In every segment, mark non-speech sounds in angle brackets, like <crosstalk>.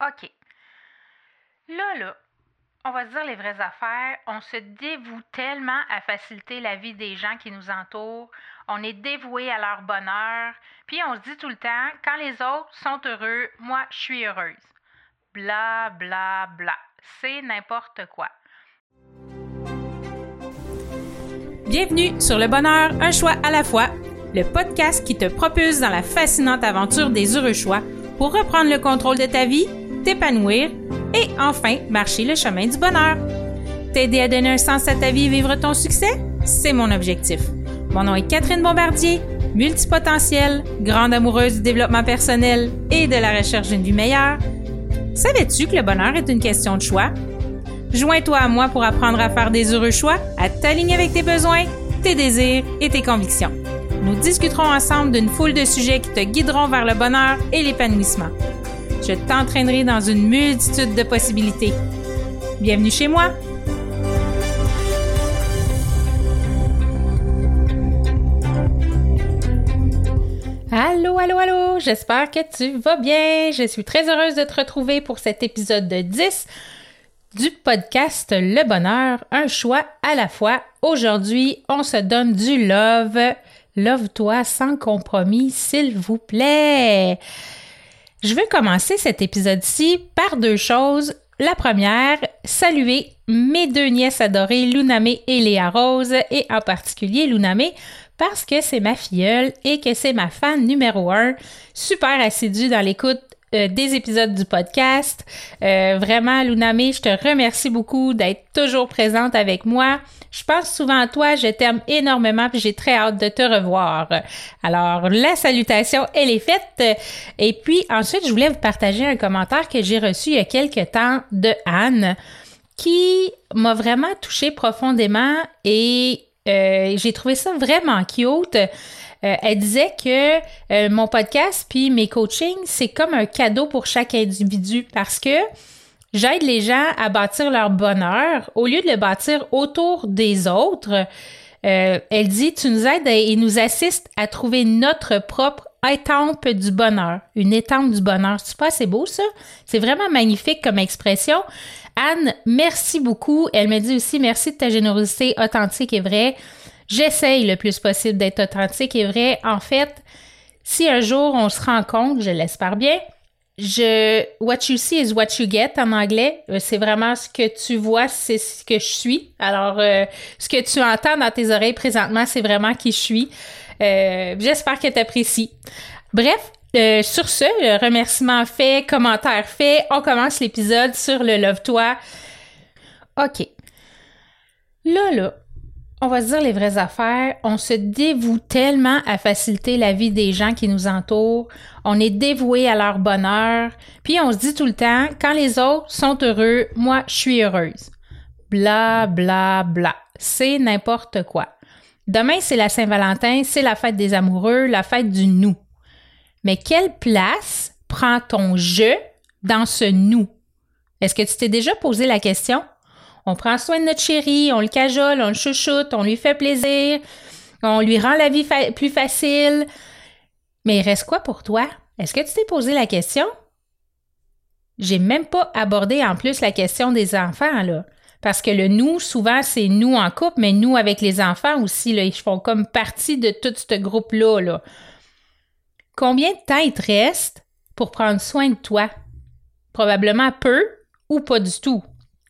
OK. Là, là, on va se dire les vraies affaires. On se dévoue tellement à faciliter la vie des gens qui nous entourent. On est dévoué à leur bonheur. Puis on se dit tout le temps, quand les autres sont heureux, moi, je suis heureuse. Bla, bla, bla. C'est n'importe quoi. Bienvenue sur Le Bonheur, un choix à la fois, le podcast qui te propulse dans la fascinante aventure des heureux choix pour reprendre le contrôle de ta vie, t'épanouir et enfin marcher le chemin du bonheur. T'aider à donner un sens à ta vie et vivre ton succès, c'est mon objectif. Mon nom est Catherine Bombardier, multipotentielle, grande amoureuse du développement personnel et de la recherche d'une vie meilleure. Savais-tu que le bonheur est une question de choix? Joins-toi à moi pour apprendre à faire des heureux choix, à t'aligner avec tes besoins, tes désirs et tes convictions. Nous discuterons ensemble d'une foule de sujets qui te guideront vers le bonheur et l'épanouissement. Je t'entraînerai dans une multitude de possibilités. Bienvenue chez moi! Allô, allô, allô! J'espère que tu vas bien. Je suis très heureuse de te retrouver pour cet épisode de 10 du podcast Le Bonheur, un choix à la fois. Aujourd'hui, on se donne du love. Love-toi sans compromis, s'il vous plaît. Je veux commencer cet épisode-ci par deux choses. La première, saluer mes deux nièces adorées, Lunamé et Léa Rose, et en particulier Lunamé, parce que c'est ma filleule et que c'est ma fan numéro un, super assidue dans l'écoute euh, des épisodes du podcast. Euh, vraiment, Lunamé, je te remercie beaucoup d'être toujours présente avec moi. Je pense souvent à toi, je t'aime énormément puis j'ai très hâte de te revoir. Alors, la salutation, elle est faite. Et puis, ensuite, je voulais vous partager un commentaire que j'ai reçu il y a quelques temps de Anne qui m'a vraiment touché profondément et euh, j'ai trouvé ça vraiment cute. Euh, elle disait que euh, mon podcast puis mes coachings, c'est comme un cadeau pour chaque individu parce que j'aide les gens à bâtir leur bonheur au lieu de le bâtir autour des autres. elle dit, tu nous aides et nous assistes à trouver notre propre étampe du bonheur. Une étampe du bonheur. C'est pas assez beau, ça? C'est vraiment magnifique comme expression. Anne, merci beaucoup. Elle me dit aussi merci de ta générosité authentique et vraie. J'essaye le plus possible d'être authentique et vrai. En fait, si un jour on se rend compte, je l'espère bien, je what you see is what you get en anglais. Euh, c'est vraiment ce que tu vois, c'est ce que je suis. Alors, euh, ce que tu entends dans tes oreilles présentement, c'est vraiment qui je suis. Euh, j'espère que tu apprécies. Bref, euh, sur ce, remerciement fait, commentaire fait, on commence l'épisode sur le Love-toi. OK. Là, là, on va se dire les vraies affaires. On se dévoue tellement à faciliter la vie des gens qui nous entourent. On est dévoué à leur bonheur. Puis on se dit tout le temps, quand les autres sont heureux, moi, je suis heureuse. Bla, bla, bla. C'est n'importe quoi. Demain, c'est la Saint-Valentin, c'est la fête des amoureux, la fête du nous. Mais quelle place prend ton je dans ce nous? Est-ce que tu t'es déjà posé la question? On prend soin de notre chéri, on le cajole, on le chouchoute, on lui fait plaisir, on lui rend la vie plus facile. Mais il reste quoi pour toi? Est-ce que tu t'es posé la question? J'ai même pas abordé en plus la question des enfants, là. Parce que le nous, souvent, c'est nous en couple, mais nous avec les enfants aussi, là, ils font comme partie de tout ce groupe-là. Là. Combien de temps il te reste pour prendre soin de toi? Probablement peu ou pas du tout?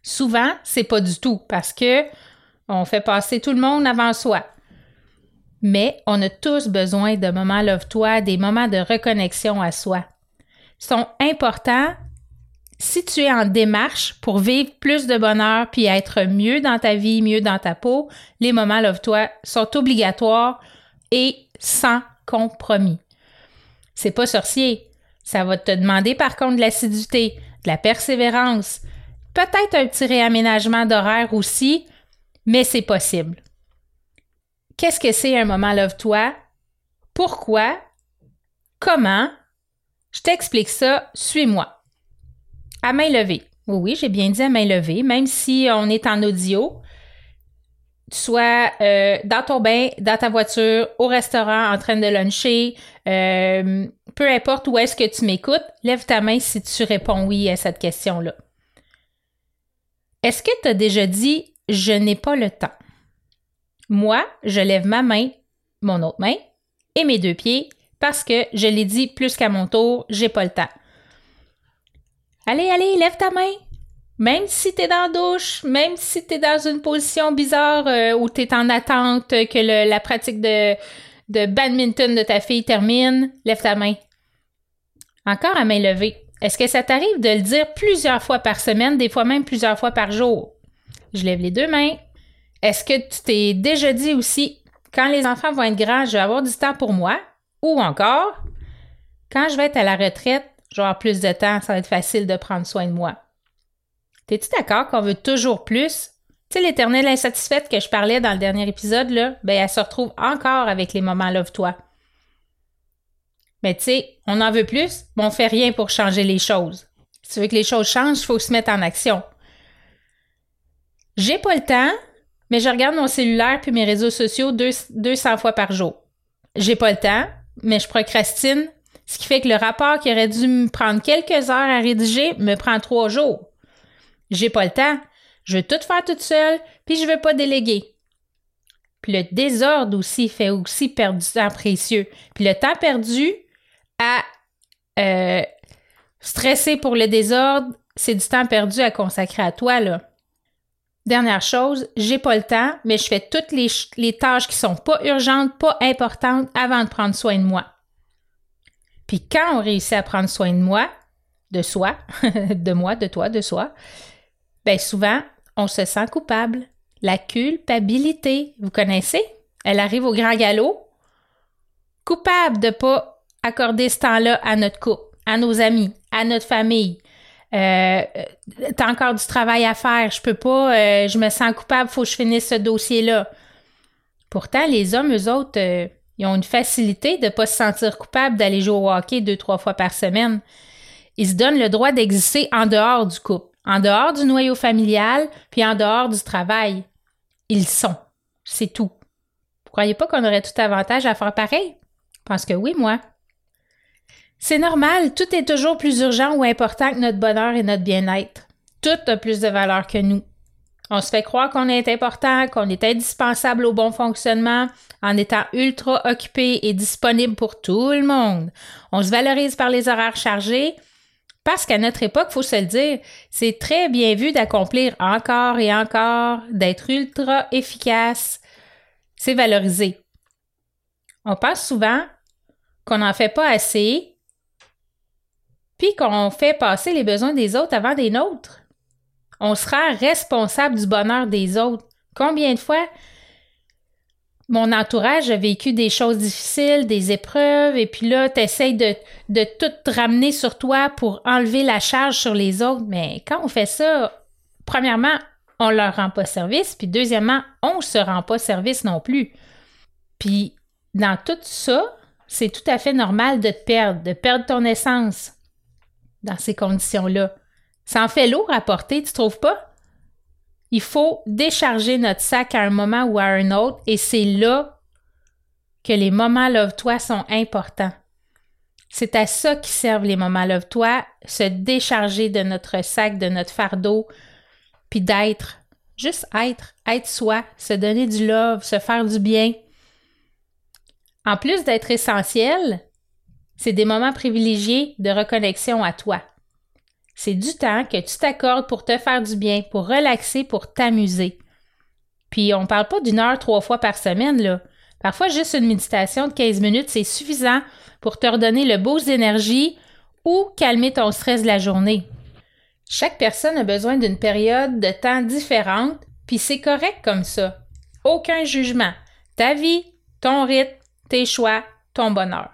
Souvent, c'est pas du tout parce que on fait passer tout le monde avant soi. Mais on a tous besoin de moments love-toi, des moments de reconnexion à soi. Ils sont importants si tu es en démarche pour vivre plus de bonheur puis être mieux dans ta vie, mieux dans ta peau, les moments love-toi sont obligatoires et sans compromis. C'est pas sorcier. Ça va te demander par contre de l'assiduité, de la persévérance, peut-être un petit réaménagement d'horaire aussi, mais c'est possible. Qu'est-ce que c'est un moment love-toi? Pourquoi? Comment? Je t'explique ça, suis-moi. À main levée. Oui, oui, j'ai bien dit à main levée, même si on est en audio. tu sois euh, dans ton bain, dans ta voiture, au restaurant, en train de luncher, euh, peu importe où est-ce que tu m'écoutes, lève ta main si tu réponds oui à cette question-là. Est-ce que tu as déjà dit je n'ai pas le temps? Moi, je lève ma main, mon autre main et mes deux pieds parce que je l'ai dit plus qu'à mon tour, j'ai pas le temps. Allez, allez, lève ta main. Même si tu es dans la douche, même si tu es dans une position bizarre euh, où tu es en attente que la pratique de, de badminton de ta fille termine, lève ta main. Encore à main levée. Est-ce que ça t'arrive de le dire plusieurs fois par semaine, des fois même plusieurs fois par jour? Je lève les deux mains. Est-ce que tu t'es déjà dit aussi, quand les enfants vont être grands, je vais avoir du temps pour moi? Ou encore, quand je vais être à la retraite, je vais avoir plus de temps, ça va être facile de prendre soin de moi. T'es-tu d'accord qu'on veut toujours plus? Tu sais, l'éternelle insatisfaite que je parlais dans le dernier épisode, là, ben, elle se retrouve encore avec les moments love-toi. Mais tu sais, on en veut plus, mais on fait rien pour changer les choses. Si tu veux que les choses changent, il faut se mettre en action. J'ai pas le temps, mais je regarde mon cellulaire puis mes réseaux sociaux 200 fois par jour. J'ai pas le temps, mais je procrastine, ce qui fait que le rapport qui aurait dû me prendre quelques heures à rédiger me prend trois jours. J'ai pas le temps. Je veux tout faire toute seule, puis je veux pas déléguer. Puis le désordre aussi fait aussi perdre du temps précieux. Puis le temps perdu à euh, stresser pour le désordre, c'est du temps perdu à consacrer à toi, là. Dernière chose, j'ai pas le temps, mais je fais toutes les, les, tâches qui sont pas urgentes, pas importantes avant de prendre soin de moi. Puis quand on réussit à prendre soin de moi, de soi, <laughs> de moi, de toi, de soi, Bien souvent, on se sent coupable. La culpabilité, vous connaissez? Elle arrive au grand galop. Coupable de pas accorder ce temps-là à notre couple, à nos amis, à notre famille. Euh, T'as encore du travail à faire, je peux pas, euh, je me sens coupable, faut que je finisse ce dossier-là. Pourtant, les hommes, eux autres, euh, ils ont une facilité de pas se sentir coupable d'aller jouer au hockey deux, trois fois par semaine. Ils se donnent le droit d'exister en dehors du couple en dehors du noyau familial, puis en dehors du travail. Ils sont. C'est tout. Vous croyez pas qu'on aurait tout avantage à faire pareil? Parce que oui, moi. C'est normal, tout est toujours plus urgent ou important que notre bonheur et notre bien-être. Tout a plus de valeur que nous. On se fait croire qu'on est important, qu'on est indispensable au bon fonctionnement en étant ultra occupé et disponible pour tout le monde. On se valorise par les horaires chargés, parce qu'à notre époque, faut se le dire, c'est très bien vu d'accomplir encore et encore, d'être ultra efficace. C'est valorisé. On pense souvent qu'on n'en fait pas assez, puis qu'on fait passer les besoins des autres avant des nôtres. On sera responsable du bonheur des autres. Combien de fois mon entourage a vécu des choses difficiles, des épreuves, et puis là, tu essaies de, tout ramener sur toi pour enlever la charge sur les autres. Mais quand on fait ça, premièrement, on leur rend pas service, puis deuxièmement, on se rend pas service non plus. Puis dans tout ça, c'est tout à fait normal de te perdre, de perdre ton essence dans ces conditions-là. Ça en fait lourd à porter, tu trouves pas? Il faut décharger notre sac à un moment ou à un autre et c'est là que les moments Love-toi sont importants. C'est à ça qui servent les moments Love-toi, se décharger de notre sac, de notre fardeau, puis d'être, juste être, être soi, se donner du love, se faire du bien. En plus d'être essentiel, c'est des moments privilégiés de reconnexion à toi. C'est du temps que tu t'accordes pour te faire du bien, pour relaxer, pour t'amuser. Puis on ne parle pas d'une heure trois fois par semaine, là. Parfois, juste une méditation de 15 minutes, c'est suffisant pour te redonner le boost d'énergie ou calmer ton stress de la journée. Chaque personne a besoin d'une période de temps différente, puis c'est correct comme ça. Aucun jugement. Ta vie, ton rythme, tes choix, ton bonheur.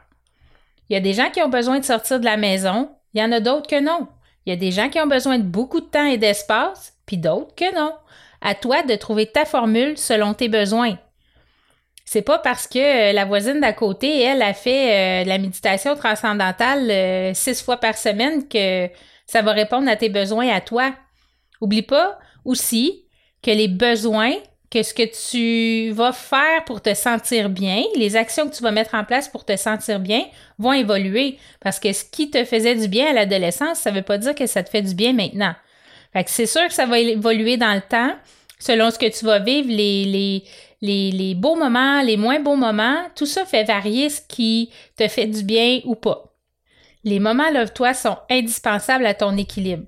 Il y a des gens qui ont besoin de sortir de la maison, il y en a d'autres que non. Il y a des gens qui ont besoin de beaucoup de temps et d'espace, puis d'autres que non. À toi de trouver ta formule selon tes besoins. C'est pas parce que euh, la voisine d'à côté, elle, a fait euh, la méditation transcendantale euh, six fois par semaine que ça va répondre à tes besoins à toi. Oublie pas aussi que les besoins que ce que tu vas faire pour te sentir bien, les actions que tu vas mettre en place pour te sentir bien vont évoluer. Parce que ce qui te faisait du bien à l'adolescence, ça ne veut pas dire que ça te fait du bien maintenant. Fait que c'est sûr que ça va évoluer dans le temps, selon ce que tu vas vivre, les, beaux moments, les moins beaux moments, tout ça fait varier ce qui te fait du bien ou pas. Les moments love-toi sont indispensables à ton équilibre.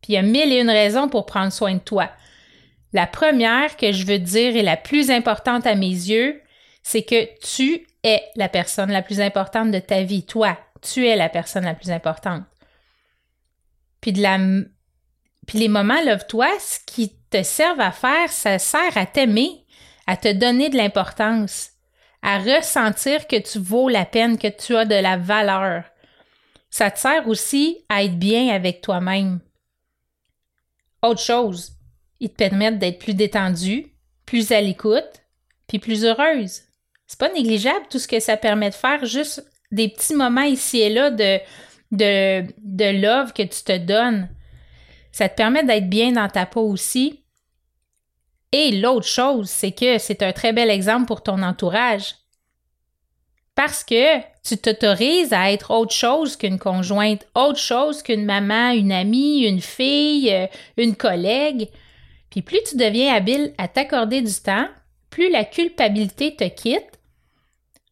Puis il y a mille et une raisons pour prendre soin de toi. La première que je veux dire et la plus importante à mes yeux, c'est que tu es la personne la plus importante de ta vie. Toi, tu es la personne la plus importante. Puis, de la, puis les moments love-toi, ce qui te servent à faire, ça sert à t'aimer, à te donner de l'importance, à ressentir que tu vaux la peine, que tu as de la valeur. Ça te sert aussi à être bien avec toi-même. Autre chose, ils te permettent d'être plus détendu, plus à l'écoute, puis plus heureuse. C'est pas négligeable tout ce que ça permet de faire, juste des petits moments ici et là de, de, de love que tu te donnes. Ça te permet d'être bien dans ta peau aussi. Et l'autre chose, c'est que c'est un très bel exemple pour ton entourage. Parce que tu t'autorises à être autre chose qu'une conjointe, autre chose qu'une maman, une amie, une fille, euh, une collègue. Puis plus tu deviens habile à t'accorder du temps, plus la culpabilité te quitte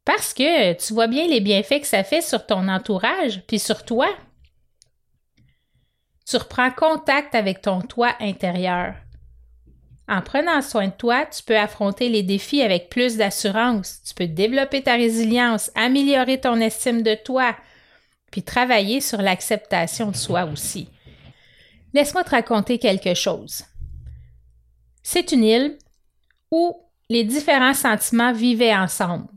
parce que tu vois bien les bienfaits que ça fait sur ton entourage, puis sur toi. Tu reprends contact avec ton toi intérieur. En prenant soin de toi, tu peux affronter les défis avec plus d'assurance, tu peux développer ta résilience, améliorer ton estime de toi, puis travailler sur l'acceptation de soi aussi. Laisse-moi te raconter quelque chose. C'est une île où les différents sentiments vivaient ensemble.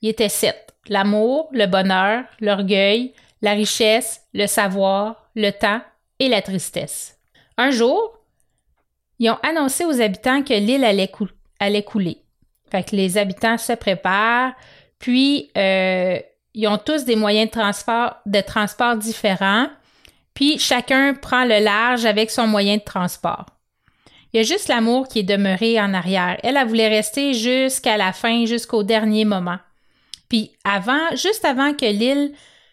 Il était sept. L'amour, le bonheur, l'orgueil, la richesse, le savoir, le temps et la tristesse. Un jour, ils ont annoncé aux habitants que l'île allait, couler. Fait que les habitants se préparent, puis euh, ils ont tous des moyens de transport, de transport différents, puis chacun prend le large avec son moyen de transport. Il y a juste l'amour qui est demeuré en arrière. Elle, a voulu rester jusqu'à la fin, jusqu'au dernier moment. Puis avant, juste avant que l'île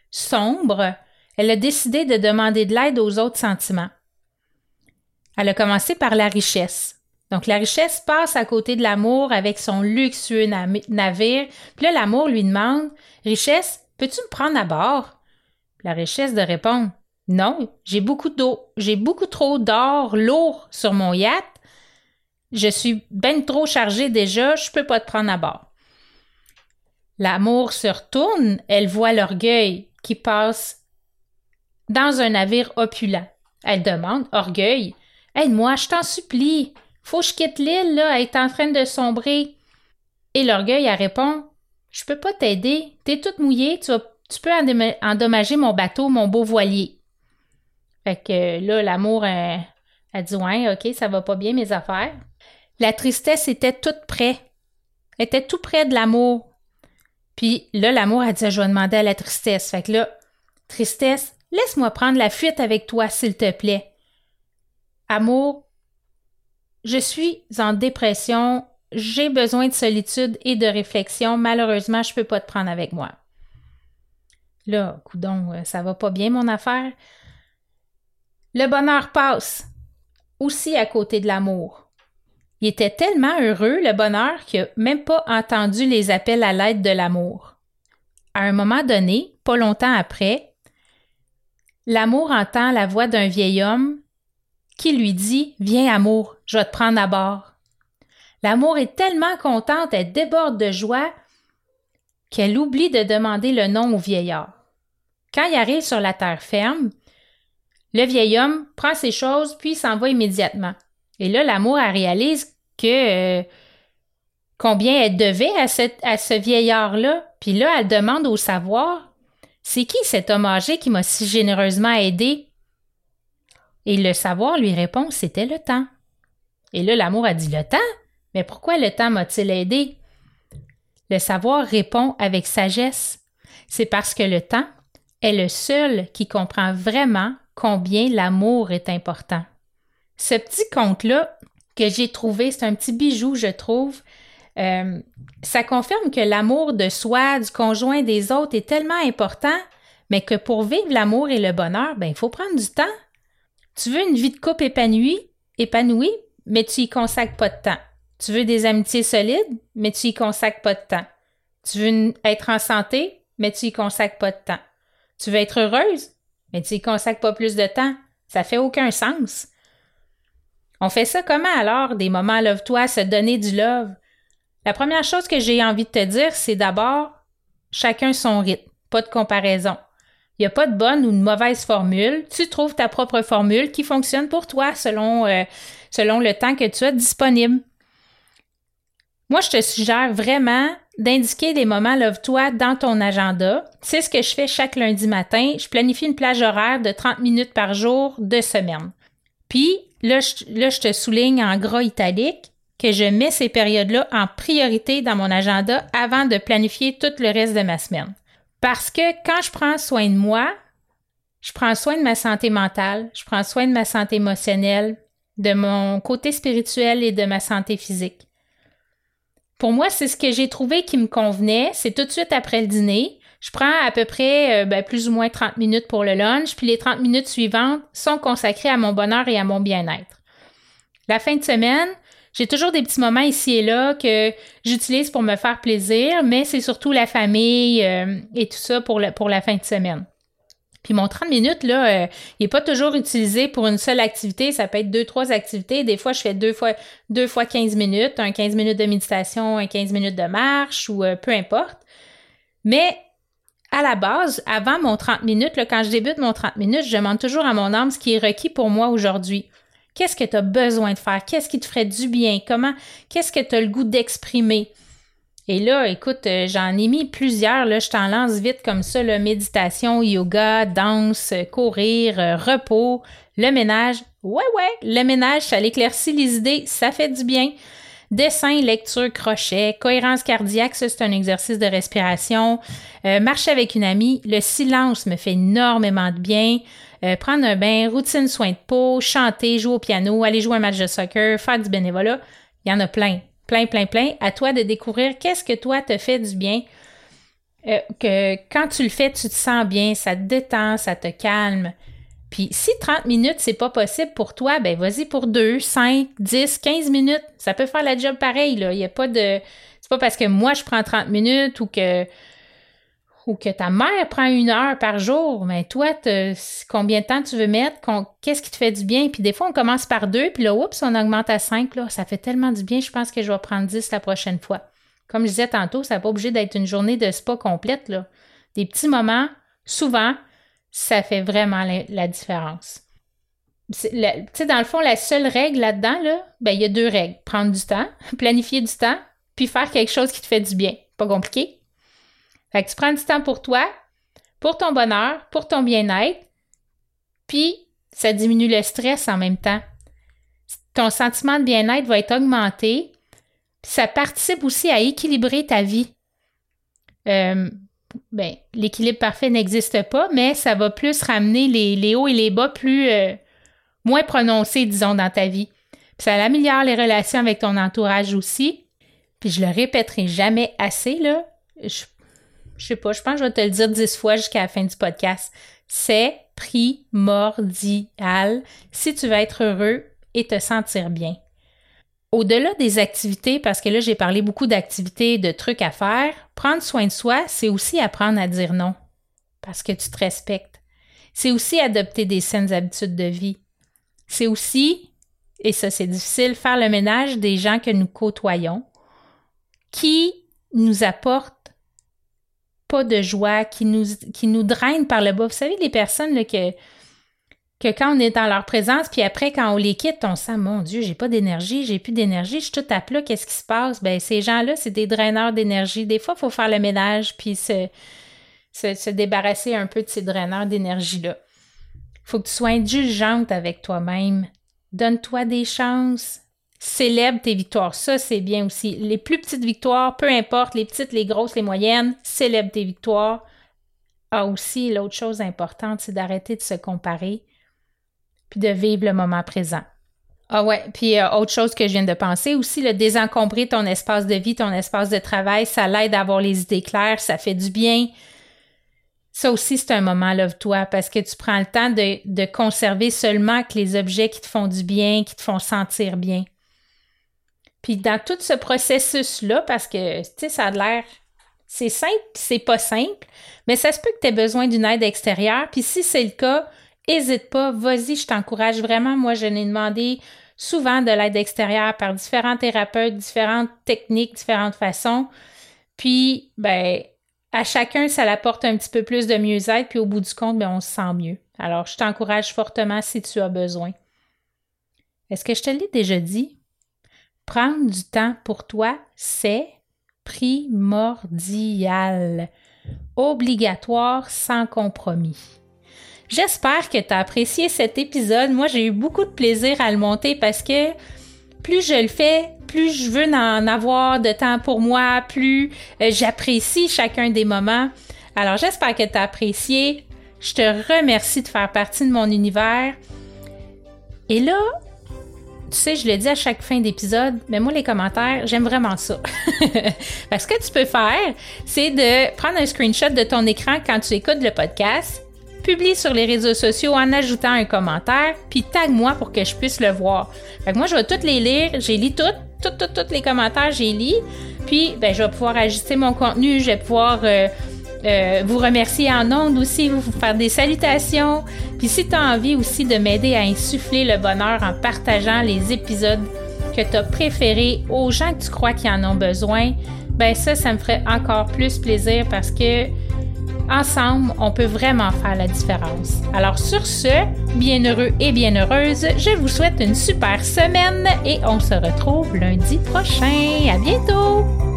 sombre, elle a décidé de demander de l'aide aux autres sentiments. Elle a commencé par la richesse. Donc la richesse passe à côté de l'amour avec son luxueux navire. Puis là, l'amour lui demande Richesse, peux-tu me prendre à bord? La richesse de répondre non, j'ai beaucoup d'eau, j'ai beaucoup trop d'or lourd sur mon yacht. Je suis bien trop chargée déjà, je peux pas te prendre à bord. L'amour se retourne, elle voit l'orgueil qui passe dans un navire opulent. Elle demande, orgueil, aide-moi, je t'en supplie, faut que je quitte l'île, là, elle est en train de sombrer. Et l'orgueil, répond, je peux pas t'aider, t'es toute mouillée, tu, tu peux endommager mon bateau, mon beau voilier. Fait que là, l'amour, a dit Ouais, OK, ça va pas bien mes affaires. La tristesse était toute près. était tout près de l'amour. Puis là, l'amour a dit Je vais demander à la tristesse. Fait que là, tristesse, laisse-moi prendre la fuite avec toi, s'il te plaît. Amour, je suis en dépression, j'ai besoin de solitude et de réflexion. Malheureusement, je peux pas te prendre avec moi. Là, coudon, euh, ça va pas bien mon affaire. Le bonheur passe aussi à côté de l'amour. Il était tellement heureux, le bonheur, qu'il n'a même pas entendu les appels à l'aide de l'amour. À un moment donné, pas longtemps après, l'amour entend la voix d'un vieil homme qui lui dit Viens, amour, je vais te prendre à bord. L'amour est tellement contente, elle déborde de joie qu'elle oublie de demander le nom au vieillard. Quand il arrive sur la terre ferme, le vieil homme prend ses choses puis s'en va immédiatement. Et là, l'amour, réalise que euh, combien elle devait à, à ce vieillard-là. Puis là, elle demande au savoir C'est qui cet homme âgé qui m'a si généreusement aidé? Et le savoir lui répond C'était le temps. Et là, l'amour a dit Le temps? Mais pourquoi le temps m'a-t-il aidé? Le savoir répond avec sagesse C'est parce que le temps est le seul qui comprend vraiment combien l'amour est important. Ce petit conte-là, que j'ai trouvé. C'est un petit bijou, je trouve. Euh, ça confirme que l'amour de soi, du conjoint, des autres est tellement important, mais que pour vivre l'amour et le bonheur, ben, il faut prendre du temps. Tu veux une vie de couple épanouie, épanouie, mais tu y consacres pas de temps. Tu veux des amitiés solides, mais tu y consacres pas de temps. Tu veux être en santé, mais tu y consacres pas de temps. Tu veux être heureuse, mais tu y consacres pas plus de temps. Ça fait aucun sens. On fait ça comment alors, des moments love-toi, se donner du love? La première chose que j'ai envie de te dire, c'est d'abord, chacun son rythme, pas de comparaison. Il n'y a pas de bonne ou de mauvaise formule. Tu trouves ta propre formule qui fonctionne pour toi selon, euh, selon le temps que tu as disponible. Moi, je te suggère vraiment d'indiquer des moments Love-toi dans ton agenda. C'est ce que je fais chaque lundi matin. Je planifie une plage horaire de 30 minutes par jour de semaine. Puis, là je, là, je te souligne en gras italique que je mets ces périodes-là en priorité dans mon agenda avant de planifier tout le reste de ma semaine. Parce que quand je prends soin de moi, je prends soin de ma santé mentale, je prends soin de ma santé émotionnelle, de mon côté spirituel et de ma santé physique. Pour moi, c'est ce que j'ai trouvé qui me convenait. C'est tout de suite après le dîner. Je prends à peu près euh, ben, plus ou moins 30 minutes pour le lunch, puis les 30 minutes suivantes sont consacrées à mon bonheur et à mon bien-être. La fin de semaine, j'ai toujours des petits moments ici et là que j'utilise pour me faire plaisir, mais c'est surtout la famille euh, et tout ça pour, pour la fin de semaine. Puis mon 30 minutes, là, euh, il n'est pas toujours utilisé pour une seule activité. Ça peut être deux, trois activités. Des fois, je fais deux fois, deux fois 15 minutes, un 15 minutes de méditation, un 15 minutes de marche ou euh, peu importe. Mais à la base, avant mon 30 minutes, là, quand je débute mon 30 minutes, je demande toujours à mon âme ce qui est requis pour moi aujourd'hui. Qu'est-ce que tu as besoin de faire? Qu'est-ce qui te ferait du bien? Comment? Qu'est-ce que tu as le goût d'exprimer? Et là, écoute, euh, j'en ai mis plusieurs, là, je t'en lance vite comme ça, là, méditation, yoga, danse, courir, euh, repos, le ménage. Ouais, ouais, le ménage, ça l'éclaircit les idées, ça fait du bien. Dessin, lecture, crochet, cohérence cardiaque, ça c'est un exercice de respiration. Euh, marcher avec une amie, le silence me fait énormément de bien. prendre un bain, routine soin de peau, chanter, jouer au piano, aller jouer un match de soccer, faire du bénévolat, il y en a plein plein, plein, plein. À toi de découvrir qu'est-ce que toi te fait du bien. Euh, que quand tu le fais, tu te sens bien, ça te détend, ça te calme. Puis si 30 minutes, c'est pas possible pour toi, ben vas-y pour 2, 5, 10, 15 minutes. Ça peut faire la job pareil, là. Il n'y a pas de. C'est pas parce que moi je prends 30 minutes ou que ou que ta mère prend une heure par jour, mais toi, combien de temps tu veux mettre, qu'est-ce qui te fait du bien? Puis des fois, on commence par deux, puis là, oups, on augmente à cinq, là, ça fait tellement du bien, je pense que je vais prendre dix la prochaine fois. Comme je disais tantôt, ça n'est pas obligé d'être une journée de spa complète, là. Des petits moments, souvent, ça fait vraiment la, différence. Tu sais, dans le fond, la seule règle là-dedans, là, ben, il y a deux règles. Prendre du temps, <laughs> planifier du temps, puis faire quelque chose qui te fait du bien. Pas compliqué? Fait que tu prends du temps pour toi, pour ton bonheur, pour ton bien-être, puis ça diminue le stress en même temps. Ton sentiment de bien-être va être augmenté, puis ça participe aussi à équilibrer ta vie. Euh, ben, l'équilibre parfait n'existe pas, mais ça va plus ramener les, hauts et les bas plus euh, moins prononcés, disons, dans ta vie. Puis ça améliore les relations avec ton entourage aussi. Puis je le répéterai jamais assez, là. Je je sais pas, je pense que je vais te le dire dix fois jusqu'à la fin du podcast. C'est primordial si tu veux être heureux et te sentir bien. Au-delà des activités, parce que là, j'ai parlé beaucoup d'activités, de trucs à faire, prendre soin de soi, c'est aussi apprendre à dire non, parce que tu te respectes. C'est aussi adopter des saines habitudes de vie. C'est aussi, et ça c'est difficile, faire le ménage des gens que nous côtoyons, qui nous apportent pas de joie, qui nous, qui nous drainent par le bas. Vous savez, les personnes là, que, que quand on est dans leur présence, puis après, quand on les quitte, on sent, mon Dieu, j'ai pas d'énergie, j'ai plus d'énergie, je suis tout à plat, qu'est-ce qui se passe? Ben, ces gens-là, c'est des draineurs d'énergie. Des fois, il faut faire le ménage, puis se, se, se débarrasser un peu de ces draineurs d'énergie-là. Il faut que tu sois indulgente avec toi-même. Donne-toi des chances. Célèbre tes victoires. Ça, c'est bien aussi. Les plus petites victoires, peu importe, les petites, les grosses, les moyennes, célèbre tes victoires. Ah, aussi, l'autre chose importante, c'est d'arrêter de se comparer puis de vivre le moment présent. Ah ouais, puis euh, autre chose que je viens de penser aussi, le désencombrer ton espace de vie, ton espace de travail, ça l'aide à avoir les idées claires, ça fait du bien. Ça aussi, c'est un moment love-toi parce que tu prends le temps de, de conserver seulement que les objets qui te font du bien, qui te font sentir bien. Puis dans tout ce processus-là, parce que, tu sais, ça a l'air, c'est simple, c'est pas simple, mais ça se peut que tu aies besoin d'une aide extérieure. Puis si c'est le cas, hésite pas, vas-y, je t'encourage vraiment. Moi, je n'ai demandé souvent de l'aide extérieure par différents thérapeutes, différentes techniques, différentes façons. Puis, ben, à chacun, ça l'apporte un petit peu plus de mieux-être, puis au bout du compte, ben, on se sent mieux. Alors, je t'encourage fortement si tu as besoin. Est-ce que je te l'ai déjà dit? Prendre du temps pour toi, c'est primordial, obligatoire, sans compromis. J'espère que tu as apprécié cet épisode. Moi, j'ai eu beaucoup de plaisir à le monter parce que plus je le fais, plus je veux en avoir de temps pour moi, plus euh, j'apprécie chacun des moments. Alors, j'espère que tu as apprécié. Je te remercie de faire partie de mon univers. Et là, tu sais, je le dis à chaque fin d'épisode, mais moi, les commentaires, j'aime vraiment ça. <laughs> Parce que tu peux faire, c'est de prendre un screenshot de ton écran quand tu écoutes le podcast, publie sur les réseaux sociaux en ajoutant un commentaire, puis tag moi pour que je puisse le voir. Fait que moi, je vais toutes les lire, j'ai lu toutes, toutes, toutes, tous les commentaires, j'ai lu, puis ben, je vais pouvoir ajuster mon contenu, je vais pouvoir euh, euh, vous remercier en ondes aussi, vous faire des salutations. Puis si tu as envie aussi de m'aider à insuffler le bonheur en partageant les épisodes que tu as préférés aux gens que tu crois qui en ont besoin, ben ça, ça me ferait encore plus plaisir parce que ensemble, on peut vraiment faire la différence. Alors sur ce, bien heureux et bien heureuse, je vous souhaite une super semaine et on se retrouve lundi prochain. À bientôt!